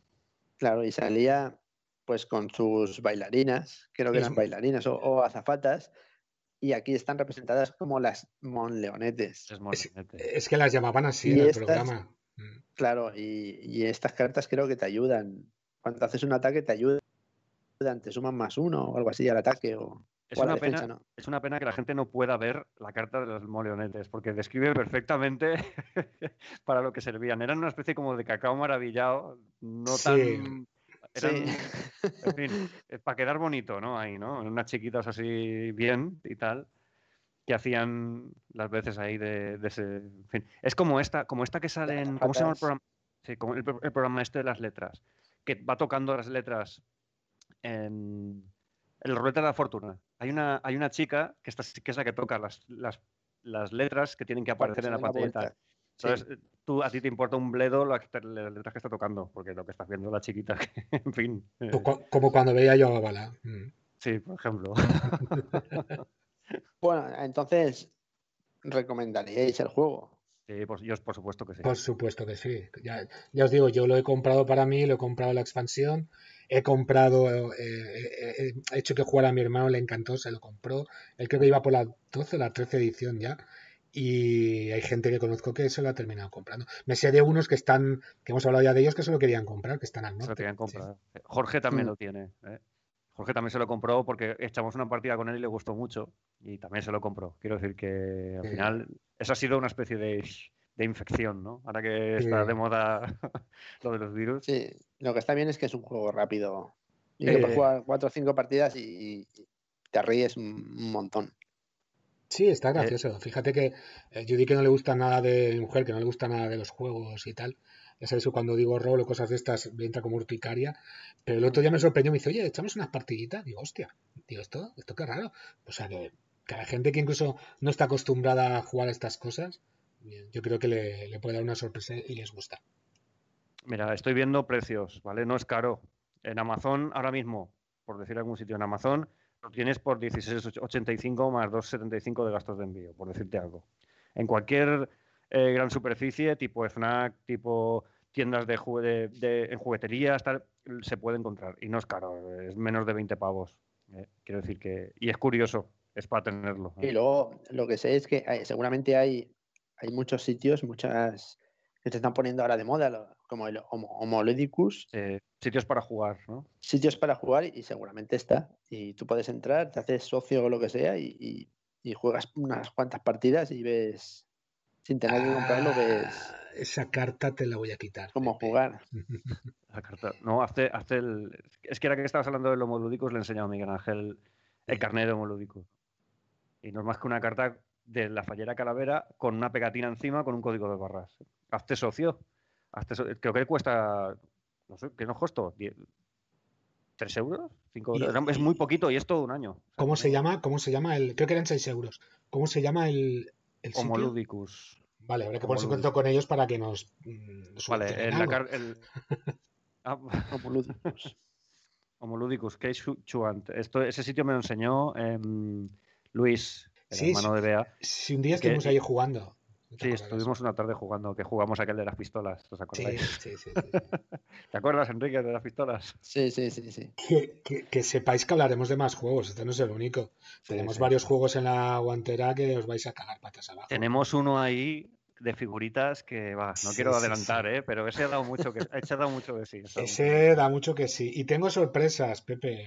Claro, y salía pues con sus bailarinas, creo que eran bailarinas o, azafatas, y aquí están representadas como las monleonetes. Es, es que las llamaban así en el programa. Mm. Claro, y, estas cartas creo que te ayudan. Cuando haces un ataque te ayudan, te suman más uno o algo así al ataque. O, es, una pena, es una pena que la gente no pueda ver la carta de los moleonetes, porque describe perfectamente para lo que servían. Eran una especie como de cacao maravillado, no tan eran, en fin, eh, para quedar bonito, ¿no? Ahí, ¿no? Unas chiquitas así bien y tal, que hacían las veces ahí de, ese. En fin. Es como esta, como esta que sale en. ¿Cómo se llama el programa? Sí, como el, programa este de las letras. Que va tocando las letras en. El rolete de la fortuna. Hay una, hay una chica que, está, que es la que toca las, las, las letras que tienen que aparecer en la pantalla. Entonces, eh, tú, a ti te importa un bledo las letras que está tocando, porque lo que está haciendo la chiquita, en fin. Eh. Como cuando veía yo a Bala. Mm. Sí, por ejemplo. bueno, entonces, ¿recomendaríais el juego? Sí, pues yo por supuesto que sí. Por supuesto que sí. Ya, os digo, yo lo he comprado para mí, lo he comprado la expansión, he comprado, eh, he hecho que jugara a mi hermano, le encantó, se lo compró. Él creo que iba por la 12 o la 13 edición ya y hay gente que conozco que se lo ha terminado comprando. Me sé de unos que están, que hemos hablado ya de ellos, que se lo querían comprar, que están al norte. Se lo querían comprar. Jorge también mm. lo tiene. ¿eh? Jorge también se lo compró porque echamos una partida con él y le gustó mucho y también se lo compró. Quiero decir que al final eso ha sido una especie de, infección, ¿no? Ahora que está de moda lo de los virus. Sí, lo que está bien es que es un juego rápido. Y que puedes jugar cuatro o cinco partidas y te ríes un montón. Sí, está eh, gracioso. Fíjate que eh, yo di que no le gusta nada de mujer, que no le gusta nada de los juegos y tal. Ya sabes, cuando digo rol o cosas de estas, me entra como urticaria. Pero el otro día me sorprendió, me dice, oye, echamos unas partiditas. Digo, hostia, digo, esto, esto qué raro. O sea, que, a la gente que incluso no está acostumbrada a jugar a estas cosas, yo creo que le, le puede dar una sorpresa y les gusta. Mira, estoy viendo precios, ¿vale? No es caro. En Amazon, ahora mismo, por decir algún sitio, en Amazon lo tienes por 16,85 más 2,75 de gastos de envío, por decirte algo. En cualquier eh, gran superficie, tipo FNAC, tipo tiendas de, en jugueterías, se puede encontrar. Y no es caro, es menos de 20 pavos. Eh. Quiero decir que. Y es curioso, es para tenerlo. ¿eh? Y luego lo que sé es que seguramente hay, hay muchos sitios, muchas que te están poniendo ahora de moda, como el Homolodicus. Eh, sitios para jugar, ¿no? Sitios para jugar y seguramente está. Y tú puedes entrar, te haces socio o lo que sea y, juegas unas cuantas partidas y ves, sin tener que comprarlo, ah, ves... Esa carta te la voy a quitar. Cómo jugar. La carta. No, hace, hace el... Es que era que estabas hablando de Homoludicus, le he enseñado a Miguel Ángel el carnet de Homoludicus. Y no es más que una carta de la fallera calavera con una pegatina encima con un código de barras. Hazte socio. Creo que cuesta, no sé, ¿qué nos costó? ¿Tres euros? ¿Cinco euros? Es muy poquito y es todo un año. ¿Cómo se llama? ¿Cómo se llama el? Creo que eran seis euros. ¿Cómo se llama el, el Homoludicus. Vale, habrá que ponerse en contacto con ellos para que nos. Mm, vale, en la el... ah, Homoludicus. Homoludicus, que es Chuant. Esto, ese sitio me lo enseñó em, Luis, el hermano de Bea. Sí, un día estuvimos ahí jugando. Sí, estuvimos una tarde jugando, que jugamos aquel de las pistolas, ¿os acordáis? Sí, sí, sí. ¿Te acuerdas, Enrique, de las pistolas? Sí, sí, sí. sí. Que, sepáis que hablaremos de más juegos, este no es el único. Tenemos varios juegos en la guantera que os vais a cagar patas abajo. Tenemos uno ahí de figuritas que va, no quiero adelantar, ¿eh? pero ese ha dado mucho que ese ha dado mucho que sí. Ese da mucho que sí. Y tengo sorpresas, Pepe.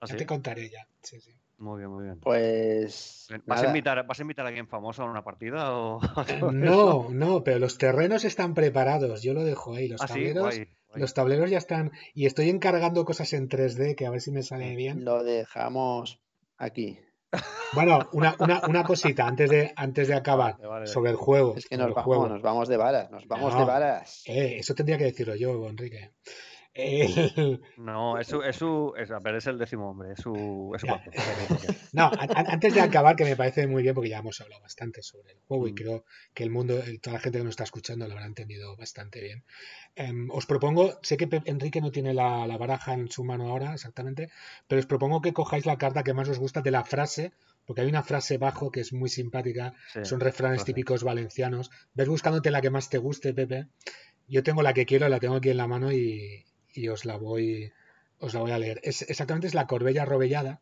¿Ah, ya te contaré ya. Sí, sí. Muy bien, muy bien. Pues. ¿Vas a, invitar, ¿Vas a invitar a alguien famoso a una partida? O... no, no, pero los terrenos están preparados. Yo lo dejo ahí. Los ah, tableros. Los tableros ya están. Y estoy encargando cosas en 3D que a ver si me sale bien. Lo dejamos aquí. Bueno, una, una, una cosita antes de, antes de acabar sobre el juego. Es que nos vamos, nos vamos de varas, nos vamos de varas. Eh, eso tendría que decirlo yo, Enrique. No, es su, es su es, es el décimo hombre, es su, No, antes de acabar, que me parece muy bien, porque ya hemos hablado bastante sobre el juego y mm. creo que el mundo, toda la gente que nos está escuchando lo habrá entendido bastante bien. Em, os propongo, sé que Enrique no tiene la, baraja en su mano ahora exactamente, pero os propongo que cojáis la carta que más os gusta de la frase, porque hay una frase bajo que es muy simpática, son refranes típicos valencianos. Ves buscándote la que más te guste, Pepe. Yo tengo la que quiero, la tengo aquí en la mano y, y os la voy os la voy a leer. Es, exactamente es la Corbella Robellada,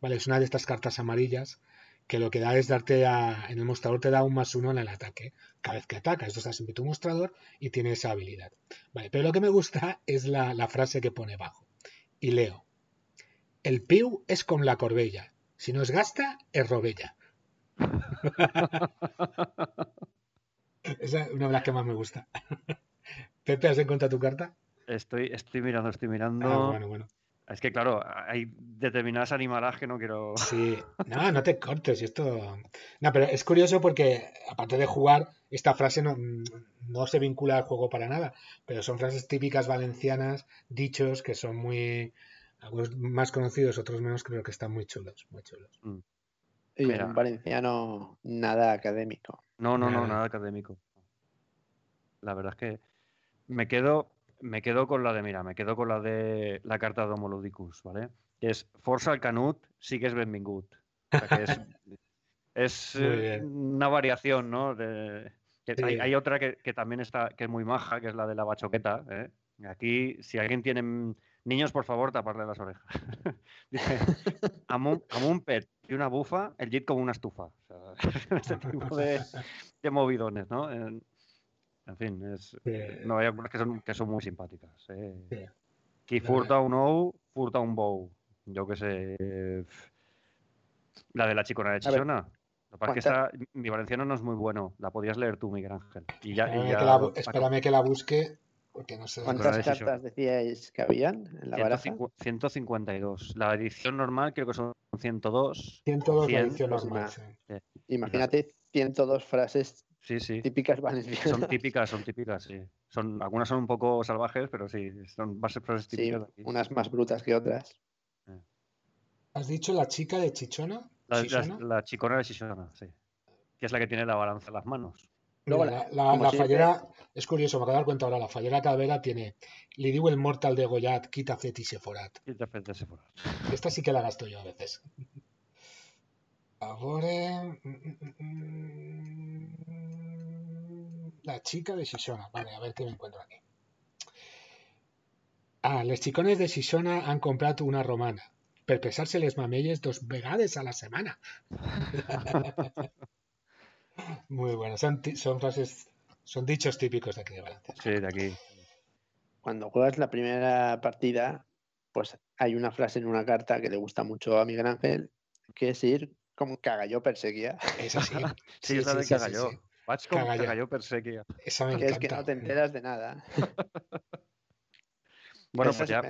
¿vale? Es una de estas cartas amarillas que lo que da es darte a, en el mostrador te da un más uno en el ataque cada vez que ataca. Esto está siempre tu mostrador y tiene esa habilidad. Vale, pero lo que me gusta es la, la frase que pone abajo. Y leo. El piu es con la corbella. Si no es gasta, es robella. Esa es una de las que más me gusta. Pepe, ¿has encontrado tu carta? Estoy, estoy mirando, estoy mirando. Ah, bueno, bueno. Es que, claro, hay determinadas animaladas que no quiero. Sí, no, no te cortes. y Esto. No, pero es curioso porque, aparte de jugar, esta frase no, no se vincula al juego para nada. Pero son frases típicas valencianas, dichos que son muy. Algunos más conocidos, otros menos, creo que están muy chulos. Muy chulos. Mm. Y Mira. en valenciano nada académico. No, no, no, Nada. nada académico. La verdad es que me quedo, me quedo con la de, mira, me quedo con la de la carta de Homo Ludicus, ¿vale? Que es Forza al Canut, sigues benvingut. O sea, que es, es eh, una variación, ¿no? De- que Sí. hay, hay otra que, que también está, que es muy maja, que es la de la bachoqueta. ¿eh? Aquí, si alguien tiene niños, por favor, taparle las orejas. Dice, amb un, pet y una bufa, el JIT como una estufa. O sea, este tipo de, de movidones, ¿no? En, en fin, es, Sí. no, hay algunas que son, que son muy simpáticas. ¿eh? Sí. Qui furta un ou, furta un bou. Yo qué sé. La de la chicona de ver, Chichona. Lo que pasa es que ¿cuántas- esa- mi valenciano no es muy bueno. La podías leer tú, Miguel Ángel. Y ya, y Espérame, ya que la, espérame que la busque, porque no sé dónde ¿Cuántas de cartas decíais que habían en la baraja? 150 152. La edición normal creo que son 102. 102 la 100, edición pues normal. sí. Imagínate 102 frases Sí, sí. típicas valencianas. Son típicas, son típicas, sí. Son, algunas son un poco salvajes, pero sí, son bases frases Sí, típicas aquí. unas más brutas que otras. ¿Has dicho la chica de Chichona? La, la- ¿Chichona? la chicona de Chichona, sí. Que es la que tiene la balanza en las manos. Luego la- la, fallera, es curioso, me acabo de dar cuenta ahora, la fallera Calavera tiene Li diu el mortal de Goyat, quita fet y se forat. Y te apetece ese fuera. Esta sí que la gasto yo a veces. A veure... La chica de Xixona. Vale, a ver qué me encuentro aquí. Ah, les xicones de Xixona han comprat una romana per pesar-se les mamelles dos vegades a la semana. Muy bueno. Son, frases, son dichos típicos de aquí de Valencia. Sí, de aquí. Cuando juegas la primera partida, pues hay una frase en una carta que le gusta mucho a Miguel Ángel, que es ir como cagalló perseguía. Es así. Sí, esa de cagalló. Vaig com Cagalló. cagalló perseguia. Esa me Que es que encanta. no te enteras de nada. Bueno, pues ya,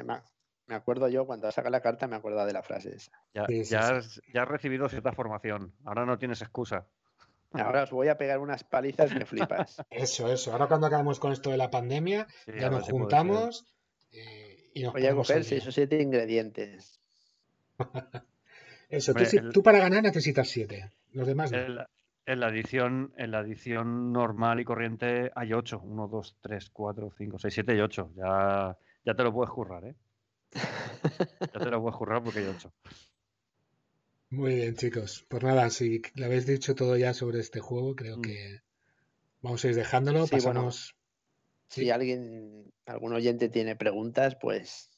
me, acuerdo yo, cuando saca la carta, me acuerdo de la frase esa. ya, Sí, sí, ya sí. Has, ya has recibido cierta formación. Ahora no tienes excusa. Ahora os voy a pegar unas palizas que flipas. Eso, eso. Ahora cuando acabemos con esto de la pandemia, Sí, ya nos juntamos eh, y nos Voy a coger seis o siete ingredientes. Eso, tú, Hombre, si- el- tú para ganar necesitas siete. Los demás no. En la edición, en la edición normal y corriente hay 8. 1, 2, 3, 4, 5, 6, 7 y 8. Ya, ya te lo puedes currar, ¿eh? Ya te lo puedes currar porque hay 8. Muy bien, chicos. Pues nada, si le habéis dicho todo ya sobre este juego, creo Mm. que vamos a ir dejándolo. Sí, bueno. Pasamos. Si Sí. alguien, algún oyente tiene preguntas, pues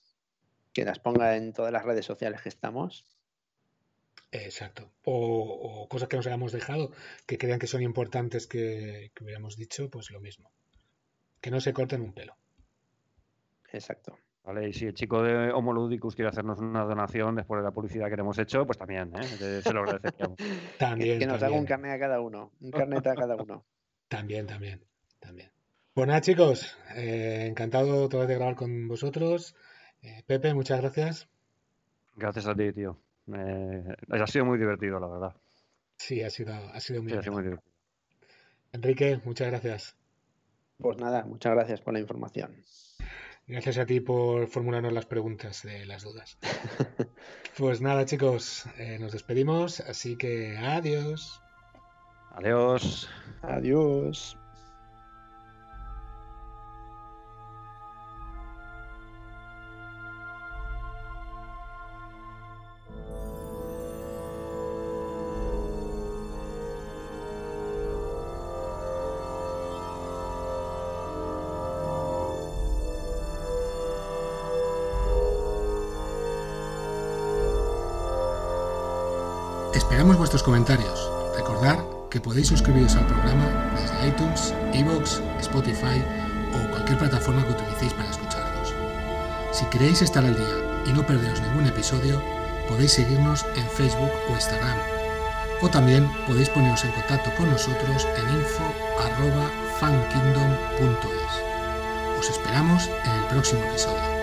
que las ponga en todas las redes sociales que estamos. Exacto. O, o cosas que nos hayamos dejado, que crean que son importantes que, que hubiéramos dicho, pues lo mismo. Que no se corten un pelo. Exacto. ¿Vale? Y si el chico de Homo Ludicus quiere hacernos una donación después de la publicidad que le hemos hecho, pues también, ¿eh? Que Se lo agradeceríamos. También, que nos haga un carnet a cada uno, un carnet a cada uno. también, también, también. Pues nada, chicos, eh, encantado otra vez de grabar con vosotros. Eh, Pepe, muchas gracias. Gracias a ti, tío. Ha sido muy divertido, la verdad. Sí, ha sido, ha sido muy Sí, ha sido bien. muy divertido. Enrique, muchas gracias. Pues nada, muchas gracias por la información. Gracias a ti por formularnos las preguntas de las dudas. Pues nada, chicos, eh, nos despedimos, así que adiós. Adiós. Adiós. Comentarios. Recordad que podéis suscribiros al programa desde iTunes, Evox, Spotify o cualquier plataforma que utilicéis para escucharnos. Si queréis estar al día y no perderos ningún episodio, podéis seguirnos en Facebook o Instagram. O también podéis poneros en contacto con nosotros en info.fankingdom.es. Os esperamos en el próximo episodio.